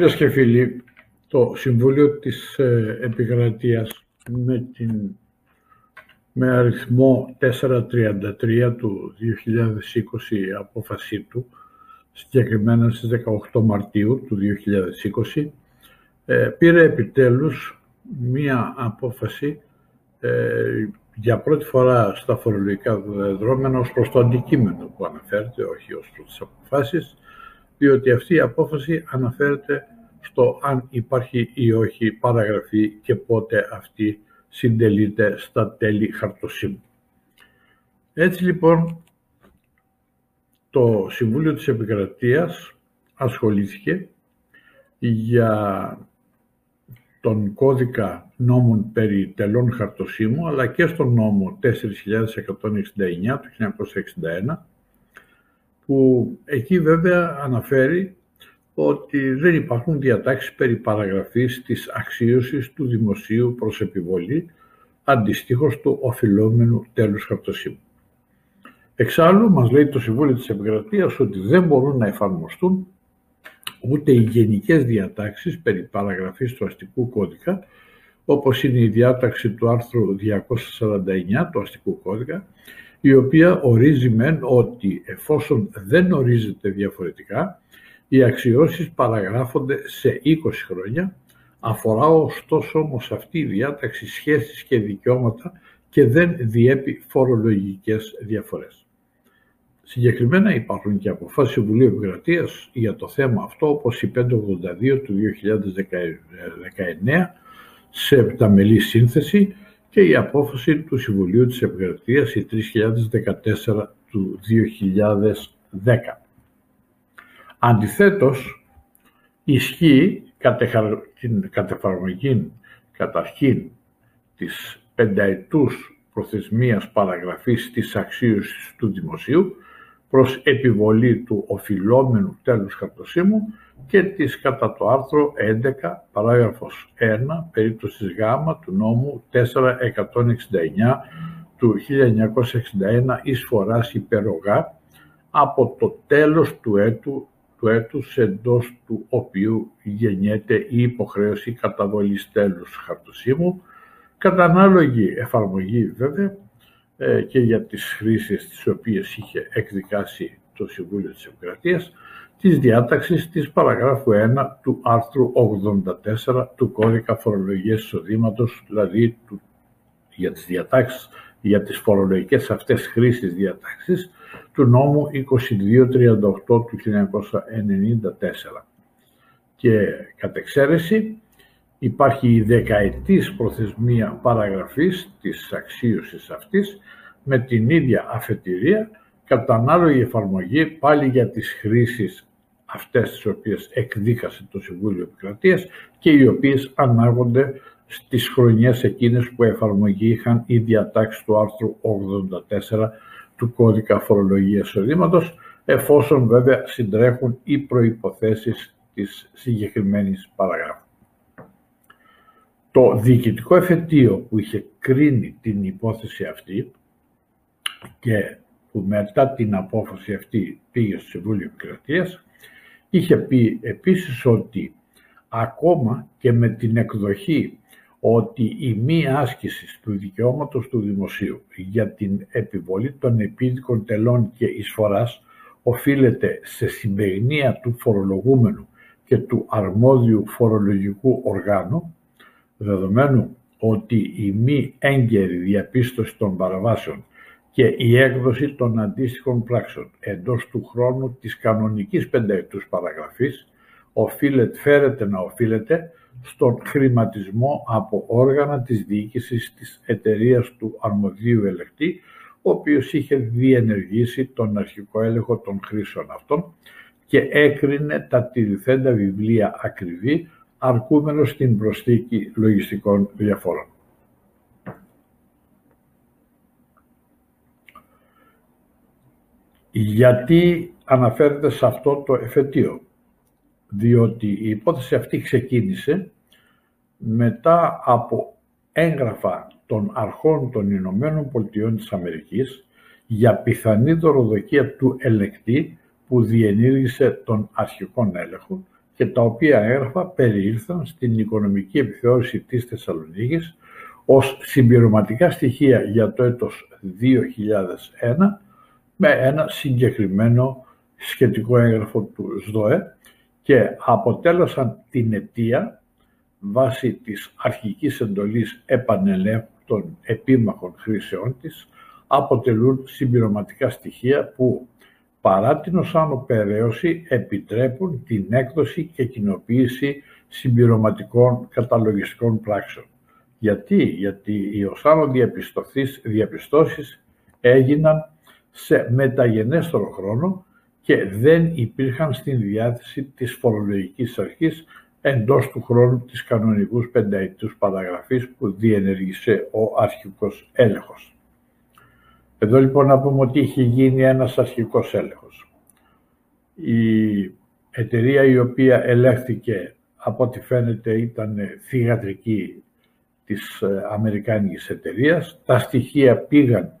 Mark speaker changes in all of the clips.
Speaker 1: Φίλες και φίλοι, το Συμβούλιο της ε, Επικρατείας με, την, με αριθμό 433 του 2020 απόφασή του, συγκεκριμένα στις 18 Μαρτίου του 2020, ε, πήρε επιτέλους μία απόφαση ε, για πρώτη φορά στα φορολογικά δεδρόμενα ως προς το αντικείμενο που αναφέρεται, όχι ως προς τις αποφάσεις, διότι αυτή η απόφαση αναφέρεται στο αν υπάρχει ή όχι παραγραφή και πότε αυτή συντελείται στα τέλη χαρτοσύμου. Έτσι λοιπόν το Συμβούλιο της Επικρατείας ασχολήθηκε για τον κώδικα νόμων περί τελών χαρτοσύμου αλλά και στον νόμο 4169 του 1961 που εκεί βέβαια αναφέρει ότι δεν υπάρχουν διατάξεις περί παραγραφής της αξίωσης του δημοσίου προς επιβολή αντιστοίχως του οφειλόμενου τέλους χαρτοσύμου. Εξάλλου, μας λέει το Συμβούλιο της Επικρατείας ότι δεν μπορούν να εφαρμοστούν ούτε οι γενικές διατάξεις περί παραγραφής του αστικού κώδικα, όπως είναι η διάταξη του άρθρου 249 του αστικού κώδικα, η οποία ορίζει μεν ότι εφόσον δεν ορίζεται διαφορετικά, οι αξιώσεις παραγράφονται σε 20 χρόνια, αφορά ωστόσο όμως αυτή η διάταξη σχέσεις και δικαιώματα και δεν διέπει φορολογικές διαφορές. Συγκεκριμένα υπάρχουν και αποφάσεις του Βουλίου Επικρατείας για το θέμα αυτό, όπως η 582 του 2019 σε επταμελή σύνθεση και η απόφαση του Συμβουλίου της Επικρατείας η 3014 του 2010. Αντιθέτως, ισχύει κατ' εφαρμογή καταρχήν της πενταετούς προθεσμίας παραγραφής της αξίωσης του δημοσίου προς επιβολή του οφειλόμενου τέλους χαρτοσύμου και της κατά το άρθρο 11 παράγραφος 1 περίπτωσης Γ του νόμου 4169 του 1961 εισφοράς υπερογά από το τέλος του έτου του έτους εντός του οποίου γεννιέται η υποχρέωση καταβολής τέλους χαρτοσύμου κατά ανάλογη εφαρμογή βέβαια ε, και για τις χρήσεις τις οποίες είχε εκδικάσει το Συμβούλιο της Επικρατείας της διάταξης της παραγράφου 1 του άρθρου 84 του Κώδικα Φορολογίας Εισοδήματος, δηλαδή του, για τις διατάξεις, για τις φορολογικές αυτές χρήσεις διατάξεις του νόμου 2238 του 1994. Και κατ' εξαίρεση υπάρχει η δεκαετής προθεσμία παραγραφής της αξίωσης αυτής με την ίδια αφετηρία κατά ανάλογη εφαρμογή πάλι για τις χρήσεις αυτές τις οποίες εκδίκασε το Συμβούλιο Επικρατείας και οι οποίες ανάγονται στις χρονιές εκείνες που εφαρμογή είχαν οι διατάξεις του άρθρου 84 του Κώδικα Φορολογίας Εισοδήματος, εφόσον βέβαια συντρέχουν οι προϋποθέσεις της συγκεκριμένης παραγράφου. Το διοικητικό εφετείο που είχε κρίνει την υπόθεση αυτή και που μετά την απόφαση αυτή πήγε στο Συμβούλιο Επικρατείας, είχε πει επίσης ότι ακόμα και με την εκδοχή ότι η μη άσκηση του δικαιώματος του δημοσίου για την επιβολή των επίδικων τελών και εισφοράς οφείλεται σε συμπερινία του φορολογούμενου και του αρμόδιου φορολογικού οργάνου, δεδομένου ότι η μη έγκαιρη διαπίστωση των παραβάσεων και η έκδοση των αντίστοιχων πράξεων εντός του χρόνου της κανονικής πενταετούς παραγραφής οφείλεται, φέρεται να οφείλεται στον χρηματισμό από όργανα της διοίκησης της εταιρείας του αρμοδίου ελεκτή, ο οποίος είχε διενεργήσει τον αρχικό έλεγχο των χρήσεων αυτών και έκρινε τα τηρηθέντα βιβλία ακριβή, αρκούμενο στην προσθήκη λογιστικών διαφόρων. Γιατί αναφέρεται σε αυτό το εφετείο. Διότι η υπόθεση αυτή ξεκίνησε μετά από έγγραφα των αρχών των Ηνωμένων Πολιτειών της Αμερικής για πιθανή δωροδοκία του ελεκτή που διενήργησε τον αρχικό έλεγχο και τα οποία έγραφα περιήλθαν στην οικονομική επιθεώρηση της Θεσσαλονίκης ως συμπληρωματικά στοιχεία για το έτος 2001 με ένα συγκεκριμένο σχετικό έγγραφο του ΣΔΟΕ και αποτέλεσαν την αιτία βάσει της αρχικής εντολής επανελέγχου των επίμαχων χρήσεών της αποτελούν συμπληρωματικά στοιχεία που παρά την οσάνο περαίωση επιτρέπουν την έκδοση και κοινοποίηση συμπληρωματικών καταλογιστικών πράξεων. Γιατί, γιατί οι οσάνο διαπιστώσεις έγιναν σε μεταγενέστερο χρόνο και δεν υπήρχαν στην διάθεση της φορολογικής αρχής εντός του χρόνου της κανονικούς πενταετούς παραγραφής που διενεργήσε ο αρχικός έλεγχος. Εδώ λοιπόν να πούμε ότι είχε γίνει ένας αρχικός έλεγχος. Η εταιρεία η οποία ελέγχθηκε από ό,τι φαίνεται ήταν θηγατρική της ε, Αμερικάνικης εταιρείας. Τα στοιχεία πήγαν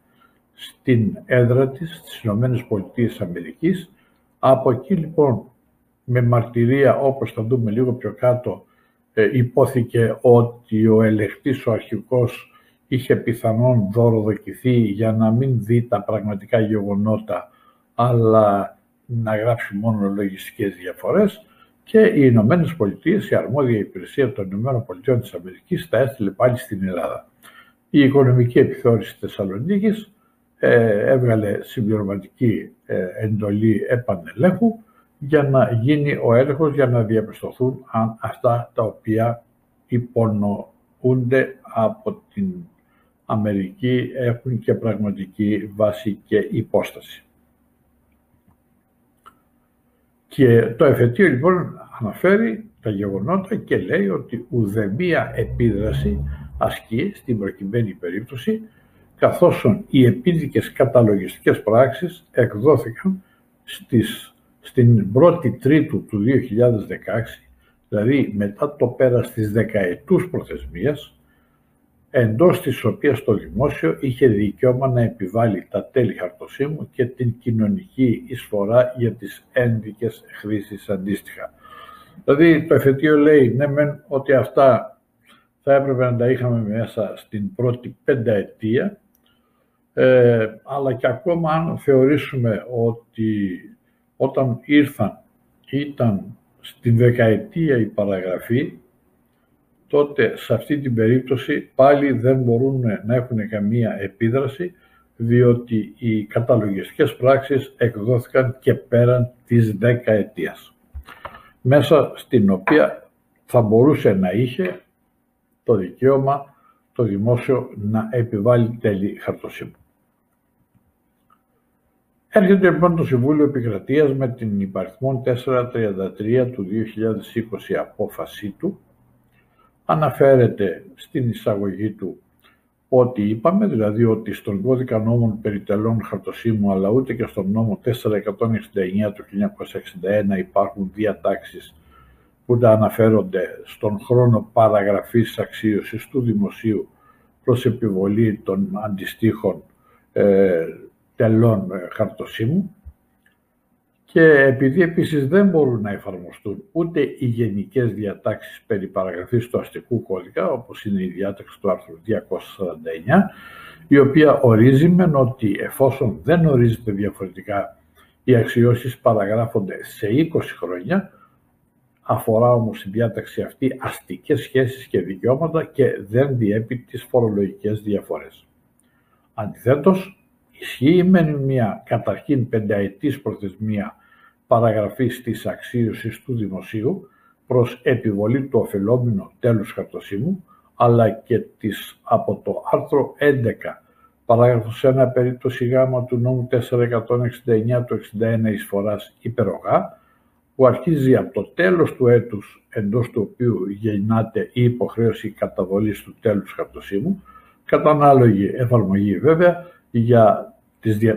Speaker 1: στην έδρα της, στις Ηνωμένες Πολιτείες Αμερικής. Από εκεί λοιπόν με μαρτυρία, όπως θα δούμε λίγο πιο κάτω, ε, υπόθηκε ότι ο ελεγχτής, ο αρχικός, είχε πιθανόν δωροδοκηθεί για να μην δει τα πραγματικά γεγονότα, αλλά να γράψει μόνο λογιστικές διαφορές και οι Ηνωμένες Πολιτείες, η αρμόδια υπηρεσία των Ηνωμένων Πολιτείων της Αμερικής, τα έστειλε πάλι στην Ελλάδα. Η οικονομική επιθεώρηση της Θεσσαλονίκης ε, έβγαλε συμπληρωματική ε, εντολή επανελέγχου για να γίνει ο έλεγχος για να διαπιστωθούν αν αυτά τα οποία υπονοούνται από την Αμερική έχουν και πραγματική βάση και υπόσταση. Και το εφετείο λοιπόν αναφέρει τα γεγονότα και λέει ότι ουδεμία επίδραση ασκεί στην προκειμένη περίπτωση καθώς οι επίδικες καταλογιστικές πράξεις εκδόθηκαν στις, στην 1η Τρίτου του 2016, δηλαδή μετά το πέρας της δεκαετούς προθεσμίας, εντός της οποίας το δημόσιο είχε δικαίωμα να επιβάλλει τα τέλη χαρτοσύμου και την κοινωνική εισφορά για τις ένδικες χρήσεις αντίστοιχα. Δηλαδή το εφετείο λέει ναι μεν ότι αυτά θα έπρεπε να τα είχαμε μέσα στην πρώτη πενταετία, ε, αλλά και ακόμα αν θεωρήσουμε ότι όταν ήρθαν ήταν στην δεκαετία η παραγραφή, τότε σε αυτή την περίπτωση πάλι δεν μπορούν να έχουν καμία επίδραση διότι οι καταλογιστικές πράξεις εκδόθηκαν και πέραν της δεκαετίας μέσα στην οποία θα μπορούσε να είχε το δικαίωμα το δημόσιο να επιβάλλει τέλη χαρτοσύμου. Έρχεται λοιπόν το Συμβούλιο Επικρατείας με την υπαριθμόν 433 του 2020 απόφασή του. Αναφέρεται στην εισαγωγή του ότι είπαμε, δηλαδή ότι στον κώδικα νόμων περί τελών χαρτοσύμου αλλά ούτε και στον νόμο 469 του 1961 υπάρχουν διατάξεις που τα αναφέρονται στον χρόνο παραγραφής αξίωσης του δημοσίου προς επιβολή των αντιστοίχων ε, τελών ε, χαρτοσύμου και επειδή επίσης δεν μπορούν να εφαρμοστούν ούτε οι γενικές διατάξεις περί παραγραφής του αστικού κώδικα, όπως είναι η διάταξη του άρθρου 249, η οποία ορίζει μεν ότι εφόσον δεν ορίζεται διαφορετικά οι αξιώσεις παραγράφονται σε 20 χρόνια, αφορά όμως η διάταξη αυτή αστικές σχέσεις και δικαιώματα και δεν διέπει τις φορολογικές διαφορές. Αντιθέτως, Ισχύει μεν μια καταρχήν πενταετής προθεσμία παραγραφής της αξίωσης του δημοσίου προς επιβολή του ωφελόμενου τέλους χαρτοσύμου, αλλά και της από το άρθρο 11 παράγραφος 1 περίπτωση γάμα του νόμου 469 του 61 εισφοράς υπερογά, που αρχίζει από το τέλος του έτους εντός του οποίου γεννάται η υποχρέωση καταβολής του τέλους χαρτοσύμου, κατά ανάλογη εφαρμογή βέβαια για τις,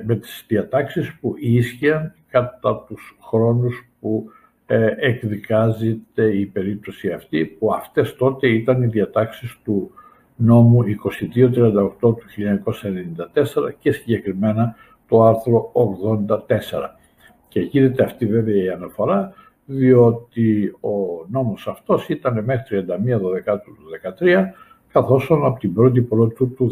Speaker 1: με τις διατάξεις που ίσχυαν κατά τους χρόνους που ε, εκδικάζεται η περίπτωση αυτή, που αυτές τότε ήταν οι διατάξεις του νόμου 2238 του 1994 και συγκεκριμένα το άρθρο 84. Και γίνεται αυτή βέβαια η αναφορά διότι ο νόμος αυτός ήταν μέχρι 31 Δεκάτου του 2013, καθώς από την πρώτη πρώτου του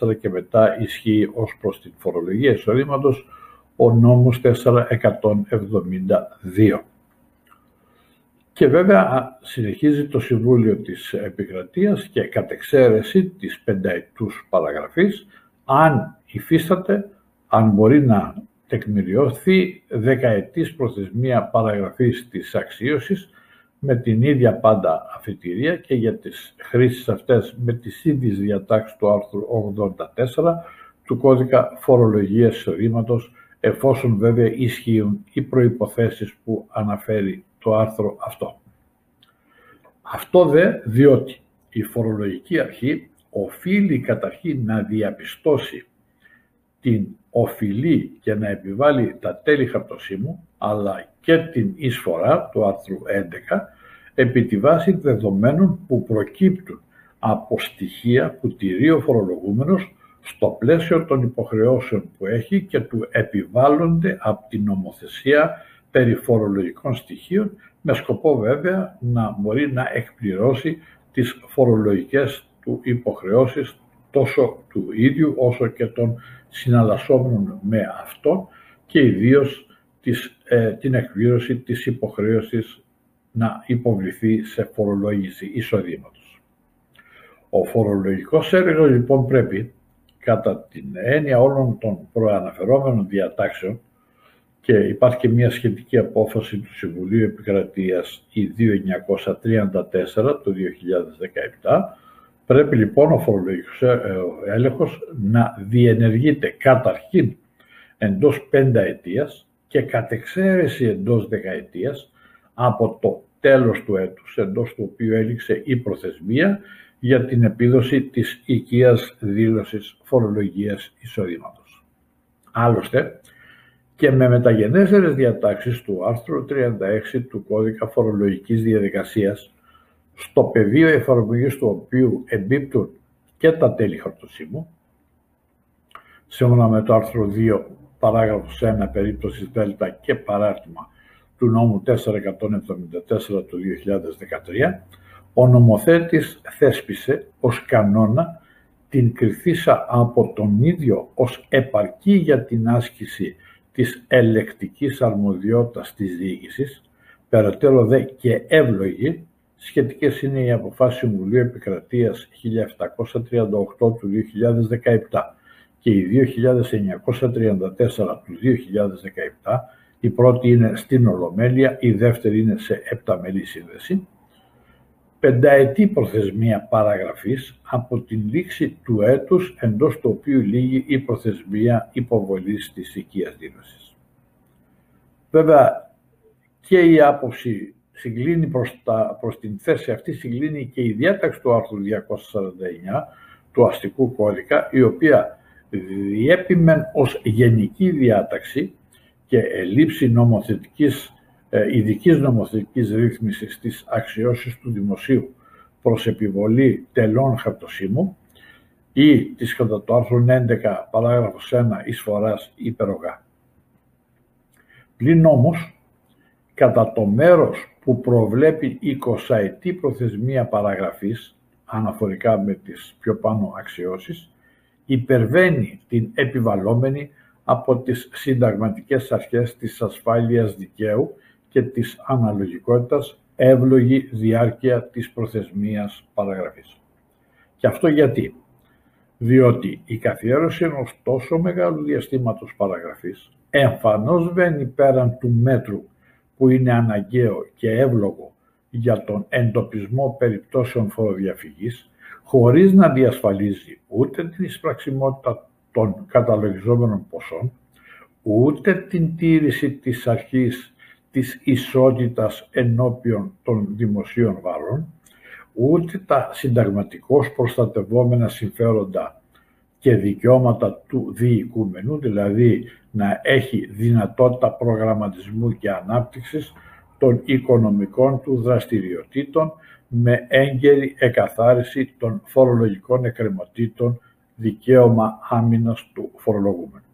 Speaker 1: 2014 και μετά ισχύει ως προς την φορολογία εισοδήματος ο νόμος 472. Και βέβαια συνεχίζει το Συμβούλιο της Επικρατείας και κατ' εξαίρεση της πενταετούς παραγραφής, αν υφίσταται, αν μπορεί να τεκμηριώθει δεκαετής προθεσμία παραγραφής της αξίωσης με την ίδια πάντα αφιτηρία και για τις χρήσεις αυτές με τις ίδιες διατάξεις του άρθρου 84 του κώδικα φορολογίας εισοδήματος εφόσον βέβαια ισχύουν οι προϋποθέσεις που αναφέρει το άρθρο αυτό. Αυτό δε διότι η φορολογική αρχή οφείλει καταρχήν να διαπιστώσει την οφειλή και να επιβάλλει τα τέλη χαρτοσύμου αλλά και την εισφορά του άρθρου 11 επί τη βάση δεδομένων που προκύπτουν από στοιχεία που τηρεί ο φορολογούμενος στο πλαίσιο των υποχρεώσεων που έχει και του επιβάλλονται από την νομοθεσία περί φορολογικών στοιχείων με σκοπό βέβαια να μπορεί να εκπληρώσει τις φορολογικές του υποχρεώσεις τόσο του ίδιου όσο και των συναλλασσόμενων με αυτό και ιδίως ε, την εκπλήρωση της υποχρέωσης να υποβληθεί σε φορολόγηση εισοδήματος. Ο φορολογικός έργος λοιπόν πρέπει κατά την έννοια όλων των προαναφερόμενων διατάξεων και υπάρχει και μια σχετική απόφαση του Συμβουλίου Επικρατείας η 2934 του 2017 πρέπει λοιπόν ο φορολογικός ε, έλεγχος να διενεργείται καταρχήν εντός πέντα ετίας και κατ' εξαίρεση εντός δεκαετίας από το τέλος του έτους εντός του οποίου έληξε η προθεσμία για την επίδοση της οικίας δήλωσης φορολογίας εισοδήματος. Άλλωστε, και με μεταγενέστερες διατάξεις του άρθρου 36 του Κώδικα Φορολογικής Διαδικασίας, στο πεδίο εφαρμογής του οποίου εμπίπτουν και τα τέλη χαρτοσύμου, σύμφωνα με το άρθρο 2, παράγραφος 1, περίπτωση Δέλτα και παράρτημα του νόμου 474 του 2013, ο νομοθέτης θέσπισε ως κανόνα την κριθήσα από τον ίδιο ως επαρκή για την άσκηση της ελεκτικής αρμοδιότητας της διοίκησης, περαιτέρω δε και εύλογη, σχετικές είναι οι αποφάσεις Συμβουλίου Επικρατείας 1738 του 2017 και οι 2934 του 2017, η πρώτη είναι στην Ολομέλεια, η δεύτερη είναι σε επταμελή σύνδεση, πενταετή προθεσμία παραγραφής από την λήξη του έτους εντός του οποίου λύγει η προθεσμία υποβολής της οικίας δήλωσης. Βέβαια και η άποψη συγκλίνει προς, τα, προς την θέση αυτή, συγκλίνει και η διάταξη του άρθρου 249 του αστικού κώδικα, η οποία διέπει μεν ως γενική διάταξη και ελλείψη νομοθετικής ε, ειδικής νομοθετικής ρύθμισης της αξιώσεως του δημοσίου προς επιβολή τελών χαρτοσύμου ή της κατά το άρθρο 11 παράγραφος 1 εισφοράς υπερογά. Πλην όμως, κατά το μέρος που προβλέπει 20 ετή προθεσμία παραγραφής αναφορικά με τις πιο πάνω αξιώσεις, υπερβαίνει την επιβαλόμενη από τις συνταγματικές αρχές της ασφάλειας δικαίου και της αναλογικότητας εύλογη διάρκεια της προθεσμίας παραγραφής. Και αυτό γιατί; Διότι η καθιέρωση ενός τόσο μεγάλου διαστήματος παραγραφής εμφανώς βαίνει πέραν του μέτρου που είναι αναγκαίο και εύλογο για τον εντοπισμό περιπτώσεων φοροδιαφυγής χωρίς να διασφαλίζει ούτε την εισπραξιμότητα των καταλογιζόμενων ποσών, ούτε την τήρηση της αρχής της ισότητας ενώπιον των δημοσίων βάρων, ούτε τα συνταγματικώς προστατευόμενα συμφέροντα και δικαιώματα του διοικούμενου, δηλαδή να έχει δυνατότητα προγραμματισμού και ανάπτυξης των οικονομικών του δραστηριοτήτων με έγκαιρη εκαθάριση των φορολογικών εκκρεμωτήτων δικαίωμα άμυνας του φορολογούμενου.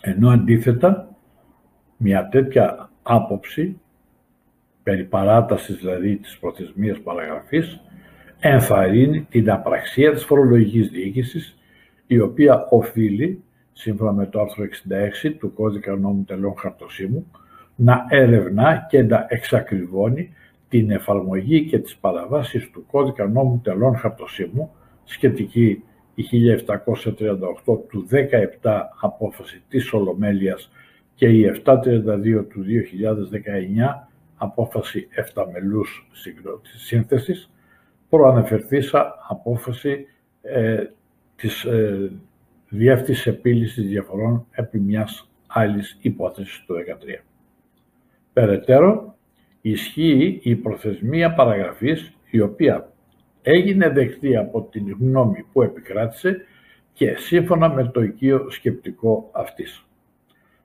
Speaker 1: Ενώ αντίθετα μια τέτοια άποψη, περί παράτασης δηλαδή της προθεσμίας παραγραφής, ενθαρρύνει την απραξία της φορολογικής διοίκησης, η οποία οφείλει, σύμφωνα με το άρθρο 66 του Κώδικα Νόμου Τελών Χαρτοσύμου, να ερευνά και να εξακριβώνει την εφαρμογή και τις παραβάσεις του Κώδικα Νόμου Τελών Χαρτοσύμου, σχετική η 1738 του 17 απόφαση της Ολομέλειας και η 732 του 2019 απόφαση εφταμελούς σύνθεσης, προαναφερθήσα απόφαση ε, της ε, διεύθυνσης επίλυσης διαφορών επί μιας άλλης υπόθεσης του 2013. Περαιτέρω, ισχύει η προθεσμία παραγραφής η οποία έγινε δεκτή από την γνώμη που επικράτησε και σύμφωνα με το οικείο σκεπτικό αυτής.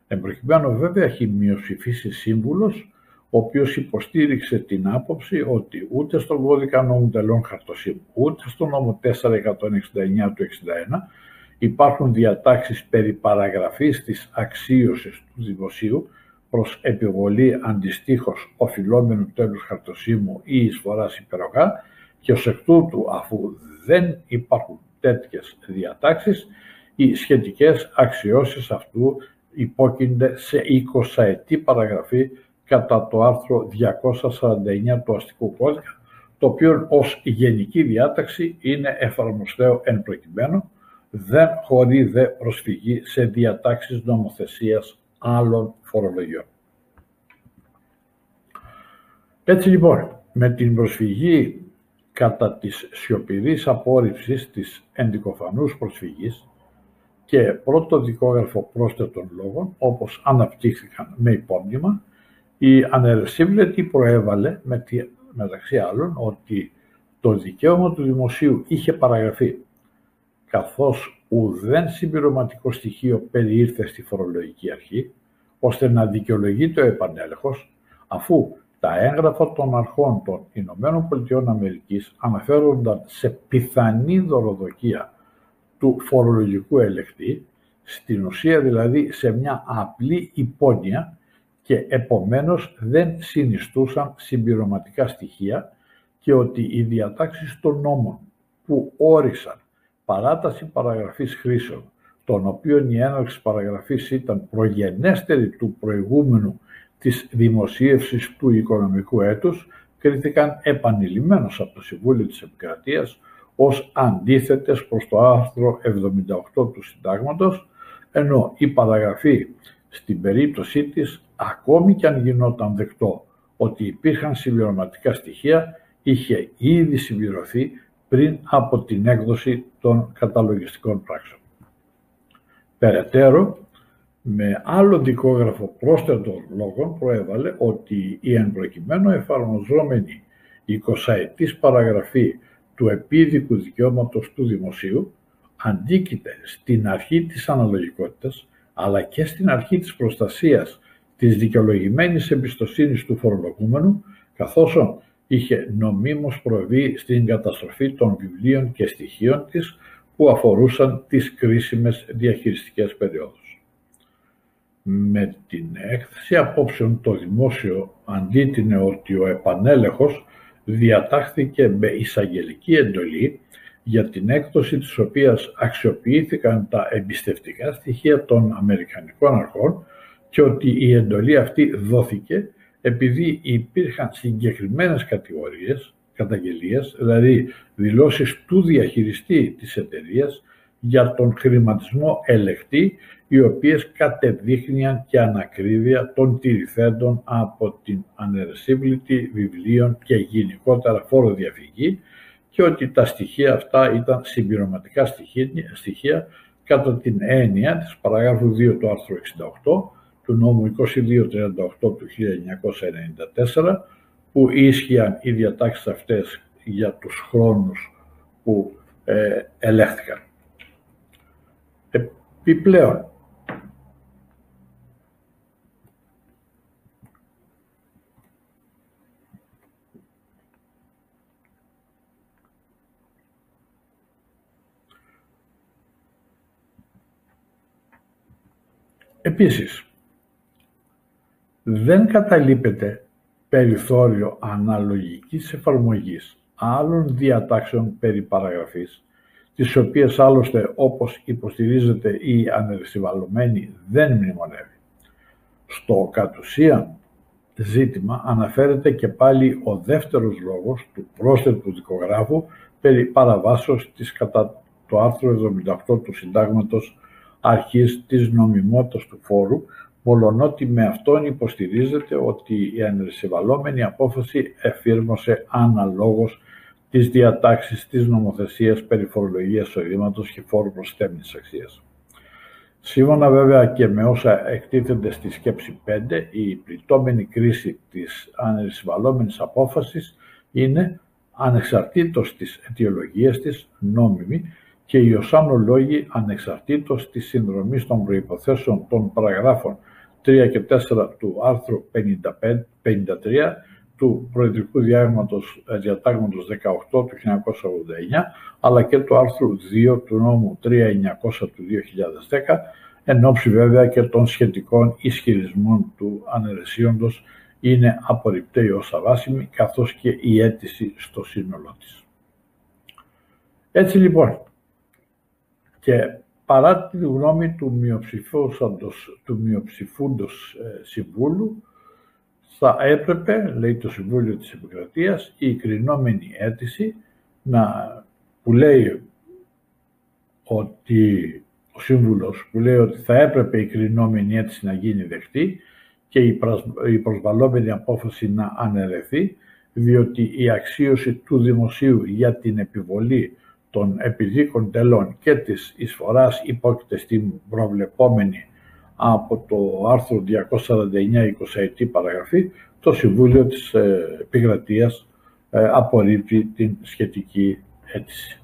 Speaker 1: Εν προκειμένου βέβαια έχει μειοψηφίσει σύμβουλος ο οποίος υποστήριξε την άποψη ότι ούτε στον κώδικα νόμου τελών χαρτοσύμου, ούτε στον νόμο 4169 του 61 υπάρχουν διατάξεις περί παραγραφής της αξίωσης του δημοσίου προς επιβολή αντιστοίχως οφειλόμενου τέλους χαρτοσύμου ή εισφοράς υπερογά και ως εκ τούτου αφού δεν υπάρχουν τέτοιες διατάξεις οι σχετικές αξιώσεις αυτού υπόκεινται σε 20 ετή παραγραφή κατά το άρθρο 249 του αστικού κώδικα, το οποίο ως γενική διάταξη είναι εφαρμοστέο εν προκειμένου, δεν χωρεί δε προσφυγή σε διατάξεις νομοθεσίας άλλων φορολογιών. Έτσι λοιπόν, με την προσφυγή κατά της σιωπηρής απόρριψης της ενδικοφανούς προσφυγής και πρώτο δικόγραφο πρόσθετων λόγων, όπως αναπτύχθηκαν με υπόμνημα, η ανερεσίβλετη προέβαλε με μεταξύ άλλων ότι το δικαίωμα του δημοσίου είχε παραγραφεί καθώς ουδέν συμπληρωματικό στοιχείο περιήρθε στη φορολογική αρχή ώστε να δικαιολογεί το επανέλεγχος αφού τα έγγραφα των αρχών των Ηνωμένων Πολιτειών Αμερικής αναφέρονταν σε πιθανή δωροδοκία του φορολογικού ελεκτή, στην ουσία δηλαδή σε μια απλή υπόνοια και επομένως δεν συνιστούσαν συμπληρωματικά στοιχεία και ότι οι διατάξεις των νόμων που όρισαν παράταση παραγραφής χρήσεων, των οποίων η έναρξη παραγραφής ήταν προγενέστερη του προηγούμενου της δημοσίευσης του οικονομικού έτους, κρίθηκαν επανειλημμένως από το Συμβούλιο της Επικρατείας ως αντίθετες προς το άρθρο 78 του Συντάγματος, ενώ η παραγραφή στην περίπτωσή της ακόμη και αν γινόταν δεκτό ότι υπήρχαν συμπληρωματικά στοιχεία, είχε ήδη συμπληρωθεί πριν από την έκδοση των καταλογιστικών πράξεων. Περαιτέρω, με άλλο δικόγραφο πρόσθετων λόγων προέβαλε ότι η εν προκειμένου εφαρμοζόμενη 20 παραγραφή του επίδικου δικαιώματος του δημοσίου αντίκειται στην αρχή της αναλογικότητας αλλά και στην αρχή της προστασίας της δικαιολογημένης εμπιστοσύνης του φορολογούμενου, καθώς είχε νομίμως προβεί στην καταστροφή των βιβλίων και στοιχείων της που αφορούσαν τις κρίσιμες διαχειριστικές περιόδους. Με την έκθεση απόψεων το δημόσιο αντίτεινε ότι ο επανέλεγχος διατάχθηκε με εισαγγελική εντολή για την έκδοση της οποίας αξιοποιήθηκαν τα εμπιστευτικά στοιχεία των Αμερικανικών αρχών και ότι η εντολή αυτή δόθηκε επειδή υπήρχαν συγκεκριμένες κατηγορίες, καταγγελίες, δηλαδή δηλώσεις του διαχειριστή της εταιρείας για τον χρηματισμό ελεκτή, οι οποίες κατεδείχνιαν και ανακρίβεια των τηρηθέντων από την ανερεσίβλητη βιβλίων και γενικότερα φόρο διαφυγή και ότι τα στοιχεία αυτά ήταν συμπληρωματικά στοιχεία, κατά την έννοια της παραγράφου 2 του άρθρου 68 του νόμου 2238 του 1994 που ίσχυαν οι διατάξεις αυτές για τους χρόνους που ε, ελέγχθηκαν. Επιπλέον, Επίσης, δεν καταλείπεται περιθώριο αναλογικής εφαρμογής άλλων διατάξεων περί παραγραφής, τις οποίες άλλωστε όπως υποστηρίζεται η ανερσιβαλλομένη δεν μνημονεύει. Στο κατ' ουσία ζήτημα αναφέρεται και πάλι ο δεύτερος λόγος του πρόσθετου δικογράφου περί παραβάσεως της κατά το άρθρο 78 του Συντάγματος αρχής της νομιμότητας του φόρου, μολονότι με αυτόν υποστηρίζεται ότι η ανερσεβαλόμενη απόφαση εφήρμοσε αναλόγως τις διατάξεις της νομοθεσίας περί φορολογίας εισοδήματος και φόρου προσθέμενης αξίας. Σύμφωνα βέβαια και με όσα εκτίθενται στη σκέψη 5, η πληττόμενη κρίση της ανερσυμβαλόμενης απόφασης είναι ανεξαρτήτως της αιτιολογίας της νόμιμη και οι οσάνω λόγοι ανεξαρτήτως της συνδρομής των προϋποθέσεων των παραγράφων 3 και 4 του άρθρου 55, 53 του Προεδρικού Διάγματος, ε, Διατάγματος 18 του 1989, αλλά και του άρθρου 2 του νόμου 3900 του 2010, εν ώψη βέβαια και των σχετικών ισχυρισμών του ανερεσίοντος είναι απορριπταίη ως αβάσιμη, καθώς και η αίτηση στο σύνολό της. Έτσι λοιπόν, και παρά τη γνώμη του μειοψηφούντος, του μειοψηφούντος ε, συμβούλου, θα έπρεπε, λέει το Συμβούλιο της Επικρατείας, η κρινόμενη αίτηση να, που λέει ότι ο Σύμβουλος που λέει ότι θα έπρεπε η κρινόμενη αίτηση να γίνει δεχτή και η προσβαλόμενη απόφαση να αναιρεθεί, διότι η αξίωση του δημοσίου για την επιβολή των επιδίκων τελών και της εισφοράς υπόκειται στην προβλεπόμενη από το άρθρο 249 20 παραγραφή, το Συμβούλιο της ε, Επικρατείας ε, απορρίπτει την σχετική αίτηση.